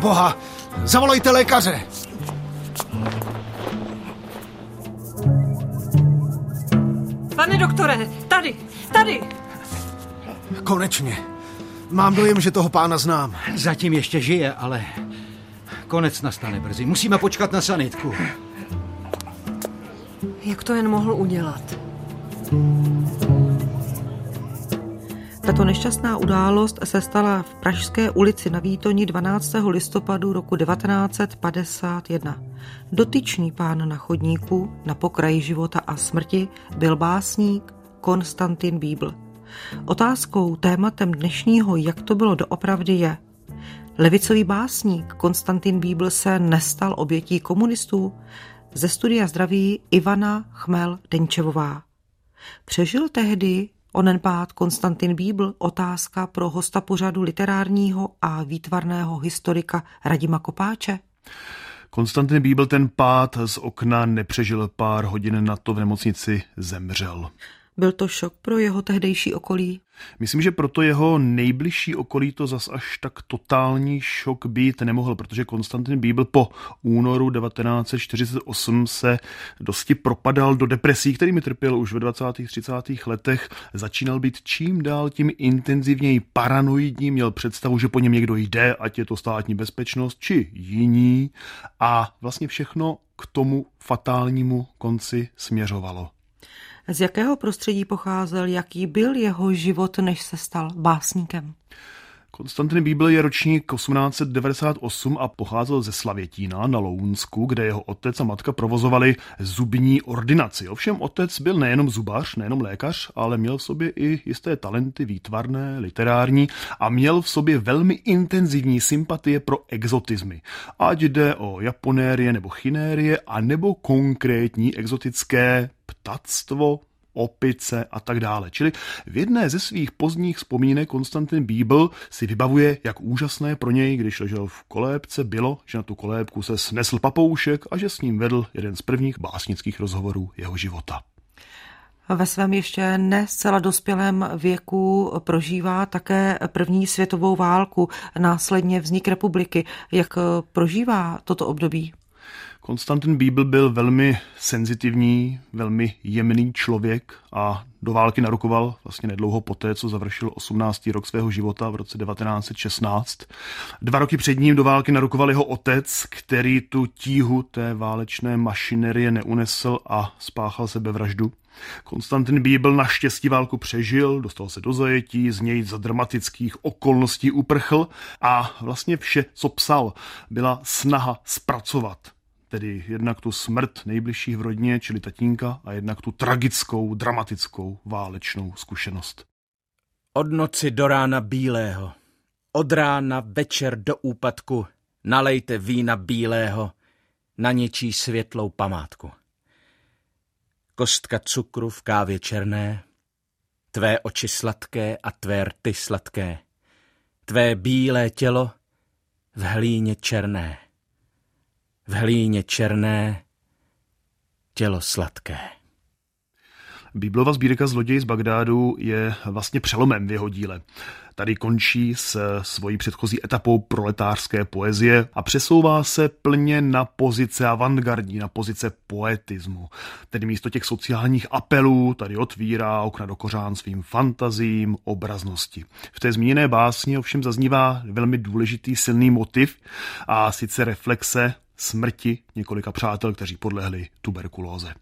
pro boha! Zavolejte lékaře! Pane doktore, tady, tady! Konečně. Mám dojem, že toho pána znám. Zatím ještě žije, ale konec nastane brzy. Musíme počkat na sanitku. Jak to jen mohl udělat? Tato nešťastná událost se stala v Pražské ulici na Výtoni 12. listopadu roku 1951. Dotyčný pán na chodníku, na pokraji života a smrti, byl básník Konstantin Bíbl. Otázkou, tématem dnešního Jak to bylo doopravdy je, levicový básník Konstantin Bíbl se nestal obětí komunistů? Ze studia zdraví Ivana Chmel Denčevová. Přežil tehdy onen pád Konstantin Bíbl otázka pro hosta pořadu literárního a výtvarného historika Radima Kopáče? Konstantin Bíbl ten pád z okna nepřežil pár hodin na to v nemocnici zemřel. Byl to šok pro jeho tehdejší okolí? Myslím, že proto jeho nejbližší okolí to zas až tak totální šok být nemohl, protože Konstantin Bíbl po únoru 1948 se dosti propadal do depresí, kterými trpěl už ve 20. 30. letech. Začínal být čím dál tím intenzivněji paranoidní, měl představu, že po něm někdo jde, ať je to státní bezpečnost či jiní a vlastně všechno k tomu fatálnímu konci směřovalo. Z jakého prostředí pocházel, jaký byl jeho život, než se stal básníkem? Konstantin Bíbel je ročník 1898 a pocházel ze Slavětína na Lounsku, kde jeho otec a matka provozovali zubní ordinaci. Ovšem otec byl nejenom zubař, nejenom lékař, ale měl v sobě i jisté talenty výtvarné, literární a měl v sobě velmi intenzivní sympatie pro exotizmy. Ať jde o japonérie nebo chinérie, a nebo konkrétní exotické ptactvo, opice a tak dále. Čili v jedné ze svých pozdních vzpomínek Konstantin Bíbl si vybavuje, jak úžasné pro něj, když ležel v kolébce, bylo, že na tu kolébku se snesl papoušek a že s ním vedl jeden z prvních básnických rozhovorů jeho života. Ve svém ještě ne zcela dospělém věku prožívá také první světovou válku, následně vznik republiky. Jak prožívá toto období? Konstantin Bíbl byl velmi senzitivní, velmi jemný člověk a do války narukoval vlastně nedlouho poté, co završil 18. rok svého života v roce 1916. Dva roky před ním do války narukoval jeho otec, který tu tíhu té válečné mašinerie neunesl a spáchal sebevraždu. Konstantin Bíbl naštěstí válku přežil, dostal se do zajetí, z něj za dramatických okolností uprchl a vlastně vše, co psal, byla snaha zpracovat tedy jednak tu smrt nejbližších v rodině, čili tatínka, a jednak tu tragickou, dramatickou válečnou zkušenost. Od noci do rána bílého, od rána večer do úpadku, nalejte vína bílého. Na něčí světlou památku. Kostka cukru v kávě černé, tvé oči sladké a tvé rty sladké, tvé bílé tělo v hlíně černé v hlíně černé, tělo sladké. Bíblova sbírka Zloděj z Bagdádu je vlastně přelomem v jeho díle. Tady končí s svojí předchozí etapou proletářské poezie a přesouvá se plně na pozice avantgardní, na pozice poetismu. Tedy místo těch sociálních apelů tady otvírá okna do kořán svým fantazím, obraznosti. V té zmíněné básni ovšem zaznívá velmi důležitý silný motiv a sice reflexe smrti několika přátel, kteří podlehli tuberkulóze.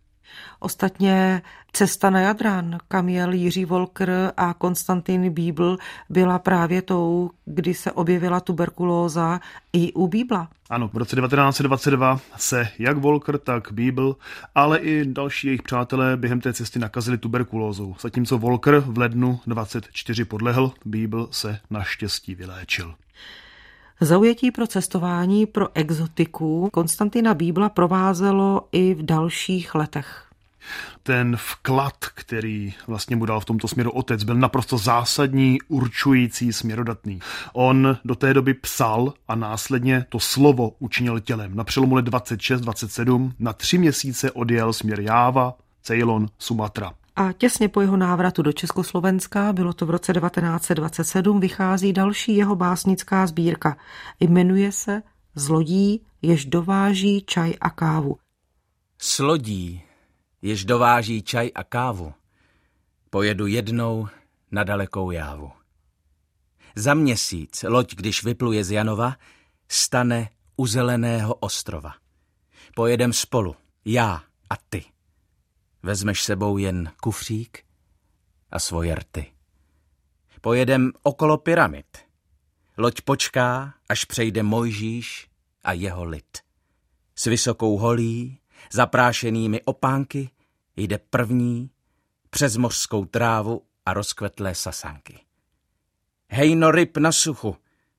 Ostatně cesta na Jadran, kam jel Jiří Volker a Konstantin Bíbl, byla právě tou, kdy se objevila tuberkulóza i u Bíbla. Ano, v roce 1922 se jak Volker, tak Bíbl, ale i další jejich přátelé během té cesty nakazili tuberkulózou. Zatímco Volker v lednu 24 podlehl, Bíbl se naštěstí vyléčil. Zaujetí pro cestování pro exotiku Konstantina Bíbla provázelo i v dalších letech. Ten vklad, který vlastně mu dal v tomto směru otec, byl naprosto zásadní, určující, směrodatný. On do té doby psal a následně to slovo učinil tělem. Na přelomu let 26-27 na tři měsíce odjel směr Jáva, Ceylon, Sumatra. A těsně po jeho návratu do Československa, bylo to v roce 1927, vychází další jeho básnická sbírka. Jmenuje se Zlodí, jež dováží čaj a kávu. Slodí, jež dováží čaj a kávu, pojedu jednou na dalekou jávu. Za měsíc loď, když vypluje z Janova, stane u zeleného ostrova. Pojedem spolu, já a ty. Vezmeš sebou jen kufřík a svoje rty. Pojedem okolo pyramid. Loď počká, až přejde Mojžíš a jeho lid. S vysokou holí, zaprášenými opánky, jde první přes mořskou trávu a rozkvetlé sasanky. Hejno ryb na suchu,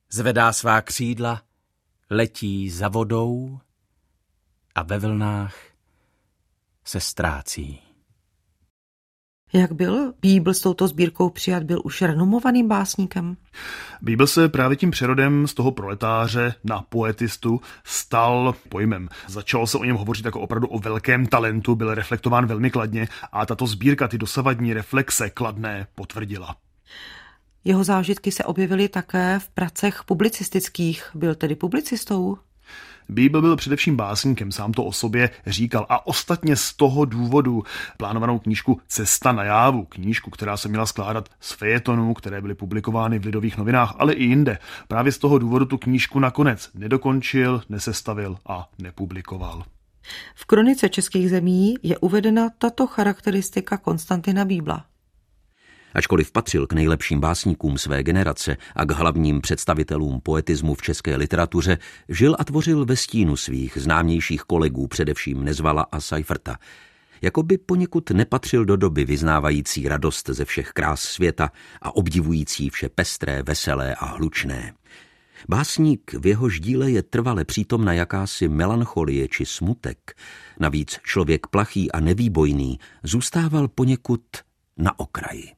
zvedá svá křídla, letí za vodou a ve vlnách se ztrácí. Jak byl Bíbl s touto sbírkou přijat? Byl už renomovaným básníkem? Bíbl se právě tím přerodem z toho proletáře na poetistu stal pojmem. Začalo se o něm hovořit jako opravdu o velkém talentu, byl reflektován velmi kladně a tato sbírka ty dosavadní reflexe kladné potvrdila. Jeho zážitky se objevily také v pracech publicistických. Byl tedy publicistou? Bíbl byl především básníkem, sám to o sobě říkal. A ostatně z toho důvodu plánovanou knížku Cesta na jávu, knížku, která se měla skládat z fejetonů, které byly publikovány v Lidových novinách, ale i jinde. Právě z toho důvodu tu knížku nakonec nedokončil, nesestavil a nepublikoval. V kronice českých zemí je uvedena tato charakteristika Konstantina Bíbla. Ačkoliv patřil k nejlepším básníkům své generace a k hlavním představitelům poetismu v české literatuře, žil a tvořil ve stínu svých známějších kolegů, především Nezvala a Seiferta. Jakoby poněkud nepatřil do doby vyznávající radost ze všech krás světa a obdivující vše pestré, veselé a hlučné. Básník v jehož díle je trvale přítomna jakási melancholie či smutek. Navíc člověk plachý a nevýbojný zůstával poněkud na okraji.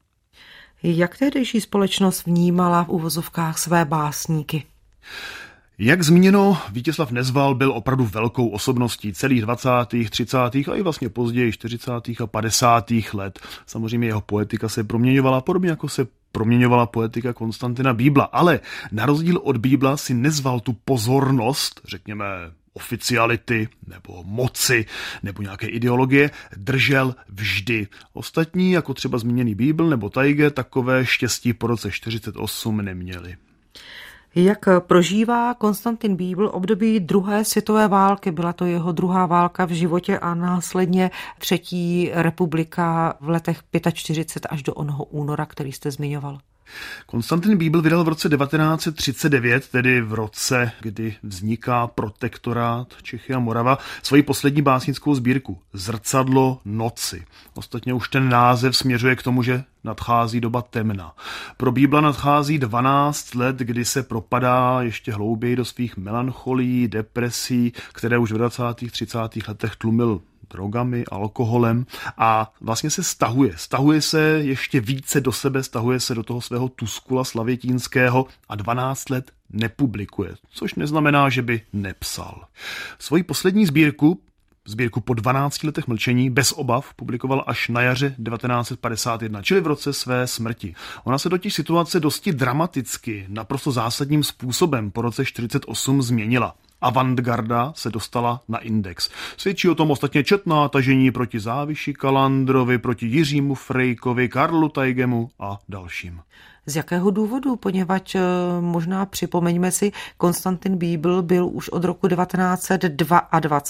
Jak tehdejší společnost vnímala v uvozovkách své básníky? Jak zmíněno, Vítězslav Nezval byl opravdu velkou osobností celých 20., 30. a i vlastně později 40. a 50. let. Samozřejmě jeho poetika se proměňovala podobně jako se proměňovala poetika Konstantina Bíbla, ale na rozdíl od Bíbla si nezval tu pozornost, řekněme oficiality nebo moci nebo nějaké ideologie držel vždy. Ostatní, jako třeba zmíněný Bíbl nebo Tajge, takové štěstí po roce 48 neměli. Jak prožívá Konstantin Bíbl období druhé světové války? Byla to jeho druhá válka v životě a následně třetí republika v letech 45 až do onoho února, který jste zmiňoval. Konstantin Bíbl vydal v roce 1939, tedy v roce, kdy vzniká protektorát Čechy a Morava, svoji poslední básnickou sbírku Zrcadlo noci. Ostatně už ten název směřuje k tomu, že nadchází doba temna. Pro Bíbla nadchází 12 let, kdy se propadá ještě hlouběji do svých melancholí, depresí, které už v 20. 30. letech tlumil drogami, alkoholem a vlastně se stahuje. Stahuje se ještě více do sebe, stahuje se do toho svého Tuskula slavětínského a 12 let nepublikuje, což neznamená, že by nepsal. Svoji poslední sbírku Sbírku po 12 letech mlčení bez obav publikoval až na jaře 1951, čili v roce své smrti. Ona se totiž situace dosti dramaticky, naprosto zásadním způsobem po roce 48 změnila. Avantgarda se dostala na index. Svědčí o tom ostatně četná tažení proti Záviši Kalandrovi, proti Jiřímu Frejkovi, Karlu Tajgemu a dalším. Z jakého důvodu? Poněvadž eh, možná připomeňme si, Konstantin Bíbl byl už od roku 1922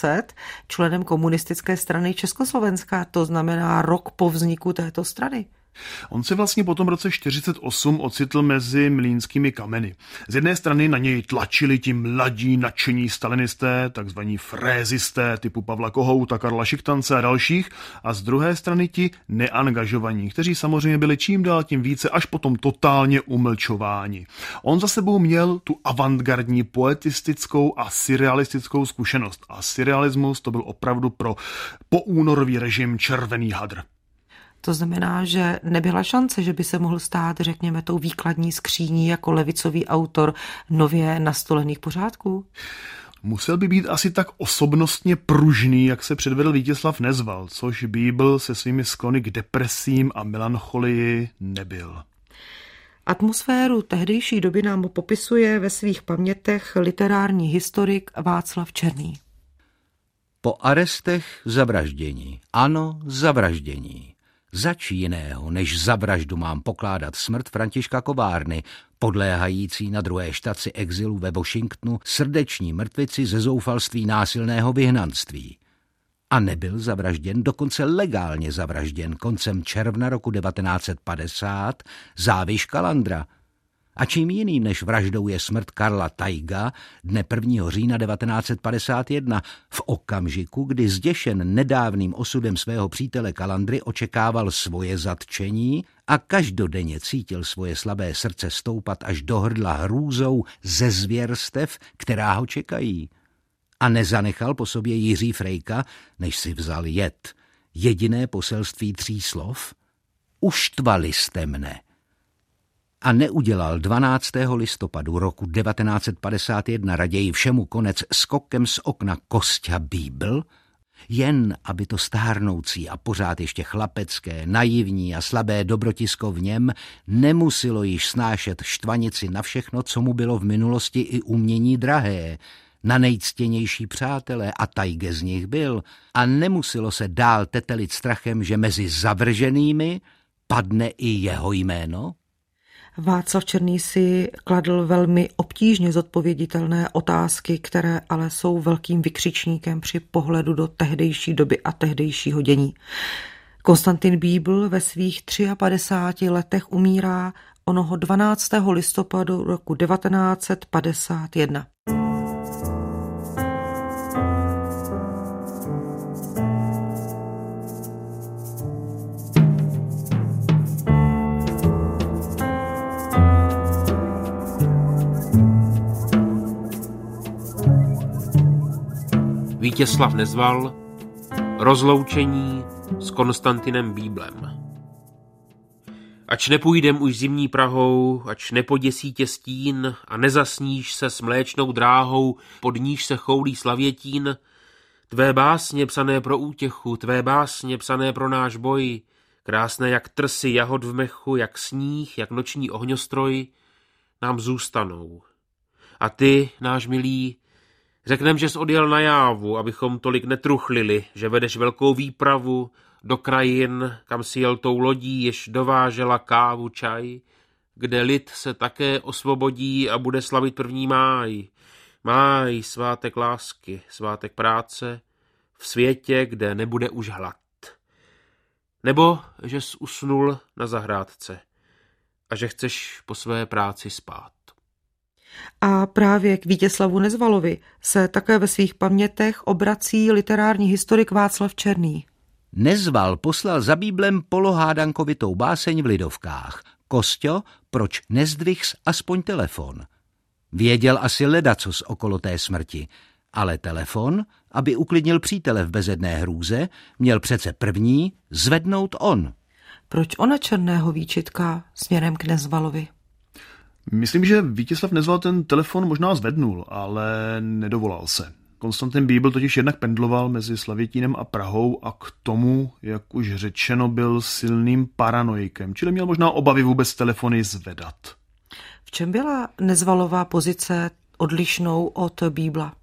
členem komunistické strany Československa, to znamená rok po vzniku této strany. On se vlastně po tom roce 48 ocitl mezi mlínskými kameny. Z jedné strany na něj tlačili ti mladí nadšení stalinisté, takzvaní frézisté typu Pavla Kohouta, Karla Šiktance a dalších, a z druhé strany ti neangažovaní, kteří samozřejmě byli čím dál tím více až potom totálně umlčováni. On za sebou měl tu avantgardní poetistickou a surrealistickou zkušenost a surrealismus to byl opravdu pro poúnorový režim červený hadr. To znamená, že nebyla šance, že by se mohl stát, řekněme, tou výkladní skříní jako levicový autor nově nastolených pořádků? Musel by být asi tak osobnostně pružný, jak se předvedl Vítězslav Nezval, což Bíbl se svými sklony k depresím a melancholii nebyl. Atmosféru tehdejší doby nám popisuje ve svých pamětech literární historik Václav Černý. Po arestech zavraždění. Ano, zavraždění. Zač jiného, než za vraždu mám pokládat smrt Františka Kovárny, podléhající na druhé štaci exilu ve Washingtonu srdeční mrtvici ze zoufalství násilného vyhnanství. A nebyl zavražděn, dokonce legálně zavražděn koncem června roku 1950 záviš Kalandra – a čím jiným než vraždou je smrt Karla Taiga dne 1. října 1951 v okamžiku, kdy zděšen nedávným osudem svého přítele Kalandry očekával svoje zatčení a každodenně cítil svoje slabé srdce stoupat až do hrdla hrůzou ze zvěrstev, která ho čekají. A nezanechal po sobě Jiří Frejka, než si vzal jet. Jediné poselství tří slov? Uštvali jste mne a neudělal 12. listopadu roku 1951 raději všemu konec skokem z okna Kostя Bíbl, jen aby to stárnoucí a pořád ještě chlapecké, naivní a slabé dobrotisko v něm nemusilo již snášet štvanici na všechno, co mu bylo v minulosti i umění drahé, na nejctěnější přátelé a tajge z nich byl a nemuselo se dál tetelit strachem, že mezi zavrženými padne i jeho jméno? Václav Černý si kladl velmi obtížně zodpověditelné otázky, které ale jsou velkým vykřičníkem při pohledu do tehdejší doby a tehdejšího dění. Konstantin Bíbl ve svých 53 letech umírá onoho 12. listopadu roku 1951. Vítězslav Nezval Rozloučení s Konstantinem Bíblem Ač nepůjdem už zimní Prahou, ač nepoděsí tě stín a nezasníš se s mléčnou dráhou, pod níž se choulí slavětín, tvé básně psané pro útěchu, tvé básně psané pro náš boj, krásné jak trsy jahod v mechu, jak sníh, jak noční ohňostroj, nám zůstanou. A ty, náš milý, Řeknem, že jsi odjel na jávu, abychom tolik netruchlili, že vedeš velkou výpravu do krajin, kam si jel tou lodí, jež dovážela kávu, čaj, kde lid se také osvobodí a bude slavit první máj. Máj, svátek lásky, svátek práce, v světě, kde nebude už hlad. Nebo, že jsi usnul na zahrádce a že chceš po své práci spát. A právě k Vítězslavu Nezvalovi se také ve svých pamětech obrací literární historik Václav Černý. Nezval poslal za Bíblem polohádankovitou báseň v Lidovkách. Kostio, proč nezdvichs aspoň telefon? Věděl asi ledacos okolo té smrti, ale telefon, aby uklidnil přítele v bezedné hrůze, měl přece první zvednout on. Proč ona černého výčitka směrem k Nezvalovi? Myslím, že Vítězslav Nezval ten telefon možná zvednul, ale nedovolal se. Konstantin Bíbl totiž jednak pendloval mezi Slavětínem a Prahou a k tomu, jak už řečeno, byl silným paranoikem, čili měl možná obavy vůbec telefony zvedat. V čem byla Nezvalová pozice odlišnou od Bíbla?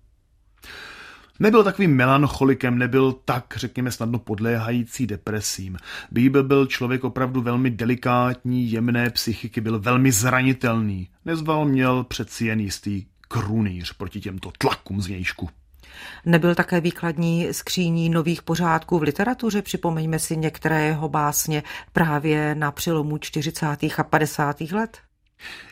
Nebyl takovým melancholikem, nebyl tak, řekněme, snadno podléhající depresím. Bíbel byl člověk opravdu velmi delikátní, jemné psychiky, byl velmi zranitelný. Nezval měl přeci jen jistý krunýř proti těmto tlakům zvnějšku. Nebyl také výkladní skříní nových pořádků v literatuře, připomeňme si některé jeho básně právě na přelomu 40. a 50. let?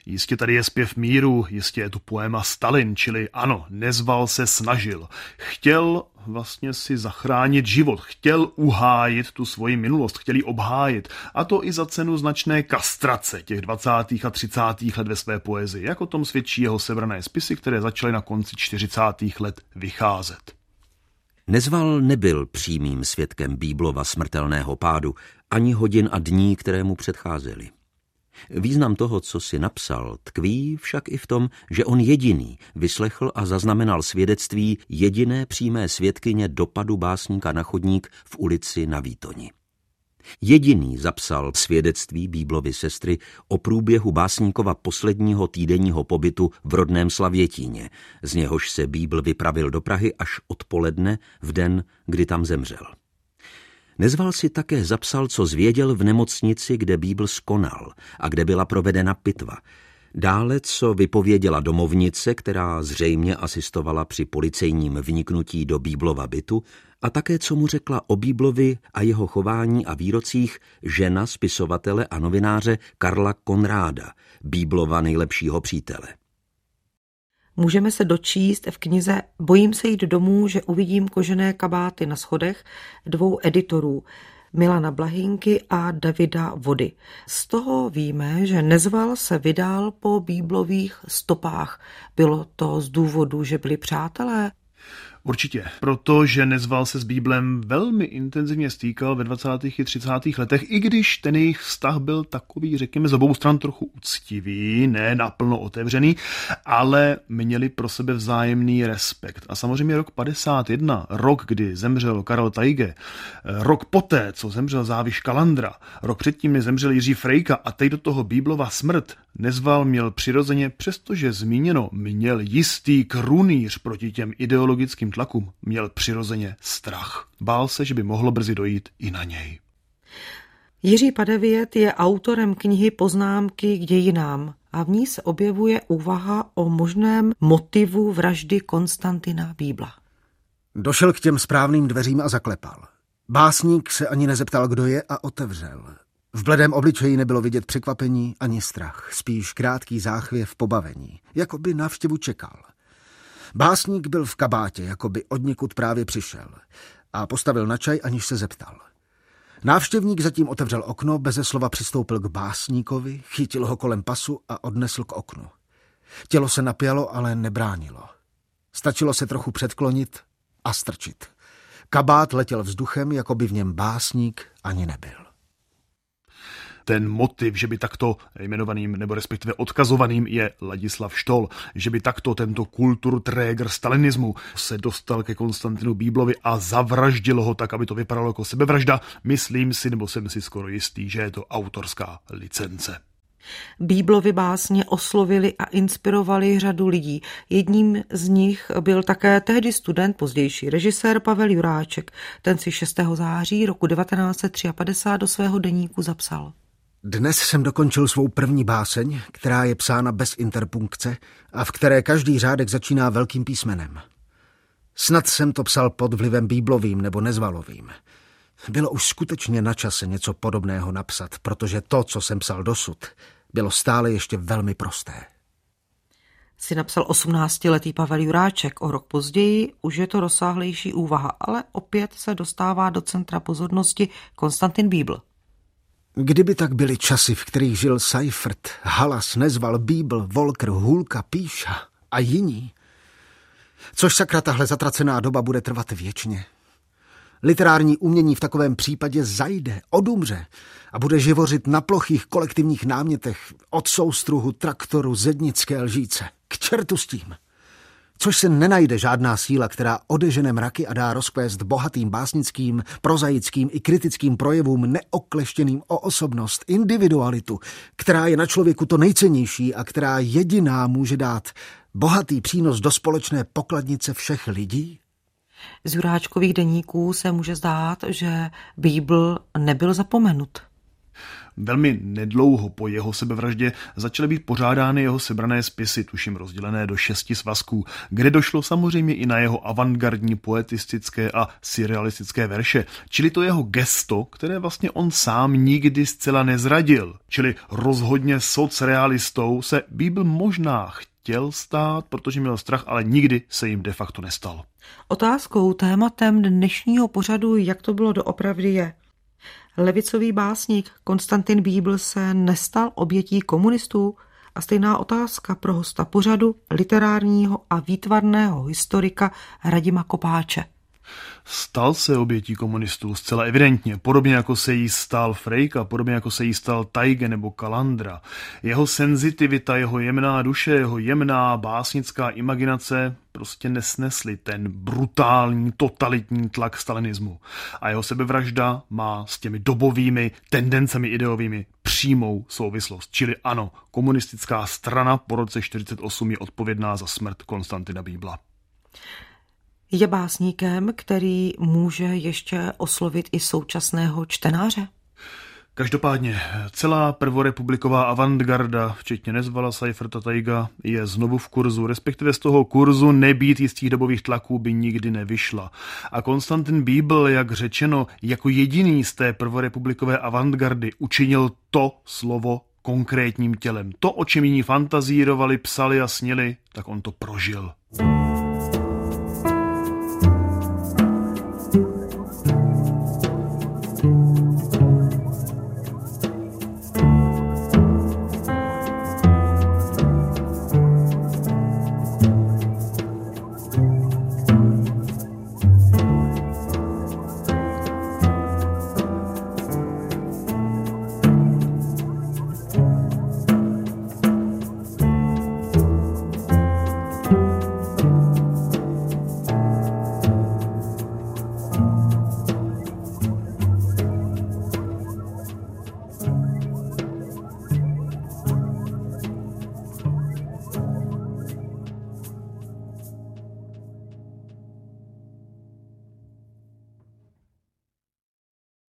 Jistě tady je zpěv míru, jistě je tu poema Stalin, čili ano, nezval se, snažil. Chtěl vlastně si zachránit život, chtěl uhájit tu svoji minulost, chtěl ji obhájit. A to i za cenu značné kastrace těch 20. a 30. let ve své poezii, jak o tom svědčí jeho sebrané spisy, které začaly na konci 40. let vycházet. Nezval nebyl přímým svědkem Bíblova smrtelného pádu, ani hodin a dní, které mu předcházely. Význam toho, co si napsal, tkví však i v tom, že on jediný vyslechl a zaznamenal svědectví jediné přímé svědkyně dopadu básníka na chodník v ulici na Výtoni. Jediný zapsal svědectví Bíblovy sestry o průběhu básníkova posledního týdenního pobytu v rodném Slavětíně, z něhož se Bíbl vypravil do Prahy až odpoledne v den, kdy tam zemřel. Nezval si také zapsal, co zvěděl v nemocnici, kde Bíbl skonal a kde byla provedena pitva. Dále, co vypověděla domovnice, která zřejmě asistovala při policejním vniknutí do Bíblova bytu, a také, co mu řekla o Bíblovi a jeho chování a výrocích žena spisovatele a novináře Karla Konráda, Bíblova nejlepšího přítele. Můžeme se dočíst v knize Bojím se jít domů, že uvidím kožené kabáty na schodech dvou editorů, Milana Blahinky a Davida Vody. Z toho víme, že Nezval se vydal po bíblových stopách. Bylo to z důvodu, že byli přátelé? Určitě, protože Nezval se s Bíblem velmi intenzivně stýkal ve 20. a 30. letech, i když ten jejich vztah byl takový, řekněme, z obou stran trochu úctivý, ne naplno otevřený, ale měli pro sebe vzájemný respekt. A samozřejmě rok 51, rok, kdy zemřel Karel Tajge, rok poté, co zemřel Záviš Kalandra, rok předtím, než zemřel Jiří Frejka a teď do toho Bíblova smrt, Nezval měl přirozeně, přestože zmíněno, měl jistý krunýř proti těm ideologickým tlakům, měl přirozeně strach. Bál se, že by mohlo brzy dojít i na něj. Jiří Padevět je autorem knihy Poznámky k dějinám a v ní se objevuje úvaha o možném motivu vraždy Konstantina Bíbla. Došel k těm správným dveřím a zaklepal. Básník se ani nezeptal, kdo je a otevřel. V bledém obličeji nebylo vidět překvapení ani strach, spíš krátký záchvěv pobavení, jako by návštěvu čekal. Básník byl v kabátě, jako by od někud právě přišel a postavil na čaj, aniž se zeptal. Návštěvník zatím otevřel okno, beze slova přistoupil k básníkovi, chytil ho kolem pasu a odnesl k oknu. Tělo se napělo, ale nebránilo. Stačilo se trochu předklonit a strčit. Kabát letěl vzduchem, jako by v něm básník ani nebyl ten motiv, že by takto jmenovaným nebo respektive odkazovaným je Ladislav Štol, že by takto tento kulturträger stalinismu se dostal ke Konstantinu Bíblovi a zavraždil ho tak, aby to vypadalo jako sebevražda, myslím si, nebo jsem si skoro jistý, že je to autorská licence. Bíblovy básně oslovili a inspirovali řadu lidí. Jedním z nich byl také tehdy student, pozdější režisér Pavel Juráček. Ten si 6. září roku 1953 do svého deníku zapsal. Dnes jsem dokončil svou první báseň, která je psána bez interpunkce a v které každý řádek začíná velkým písmenem. Snad jsem to psal pod vlivem bíblovým nebo nezvalovým. Bylo už skutečně na čase něco podobného napsat, protože to, co jsem psal dosud, bylo stále ještě velmi prosté. Si napsal 18-letý Pavel Juráček. O rok později už je to rozsáhlejší úvaha, ale opět se dostává do centra pozornosti Konstantin Bíbl. Kdyby tak byly časy, v kterých žil Seifert, Halas, Nezval, Bíbl, Volker, Hulka, Píša a jiní, což sakra tahle zatracená doba bude trvat věčně. Literární umění v takovém případě zajde, odumře a bude živořit na plochých kolektivních námětech od soustruhu, traktoru, zednické lžíce. K čertu s tím což se nenajde žádná síla, která odežene mraky a dá rozkvést bohatým básnickým, prozaickým i kritickým projevům neokleštěným o osobnost, individualitu, která je na člověku to nejcennější a která jediná může dát bohatý přínos do společné pokladnice všech lidí? Z Juráčkových deníků se může zdát, že Bíbl nebyl zapomenut. Velmi nedlouho po jeho sebevraždě začaly být pořádány jeho sebrané spisy, tuším rozdělené do šesti svazků, kde došlo samozřejmě i na jeho avantgardní poetistické a surrealistické verše, čili to jeho gesto, které vlastně on sám nikdy zcela nezradil, čili rozhodně socrealistou se Bíbl možná chtěl stát, protože měl strach, ale nikdy se jim de facto nestal. Otázkou, tématem dnešního pořadu, jak to bylo doopravdy je, Levicový básník Konstantin Bíbl se nestal obětí komunistů a stejná otázka pro hosta pořadu literárního a výtvarného historika Radima Kopáče. Stal se obětí komunistů zcela evidentně, podobně jako se jí stal Frejka, podobně jako se jí stal Tajge nebo Kalandra. Jeho senzitivita, jeho jemná duše, jeho jemná básnická imaginace prostě nesnesly ten brutální, totalitní tlak stalinismu. A jeho sebevražda má s těmi dobovými tendencemi ideovými přímou souvislost. Čili ano, komunistická strana po roce 48 je odpovědná za smrt Konstantina Bíbla. Je básníkem, který může ještě oslovit i současného čtenáře? Každopádně celá prvorepubliková avantgarda, včetně Nezvala, Seiferta Taiga, je znovu v kurzu, respektive z toho kurzu nebýt jistých dobových tlaků by nikdy nevyšla. A Konstantin Bíbl, jak řečeno, jako jediný z té prvorepublikové avantgardy učinil to slovo konkrétním tělem. To, o čem jiní fantazírovali, psali a snili, tak on to prožil. thank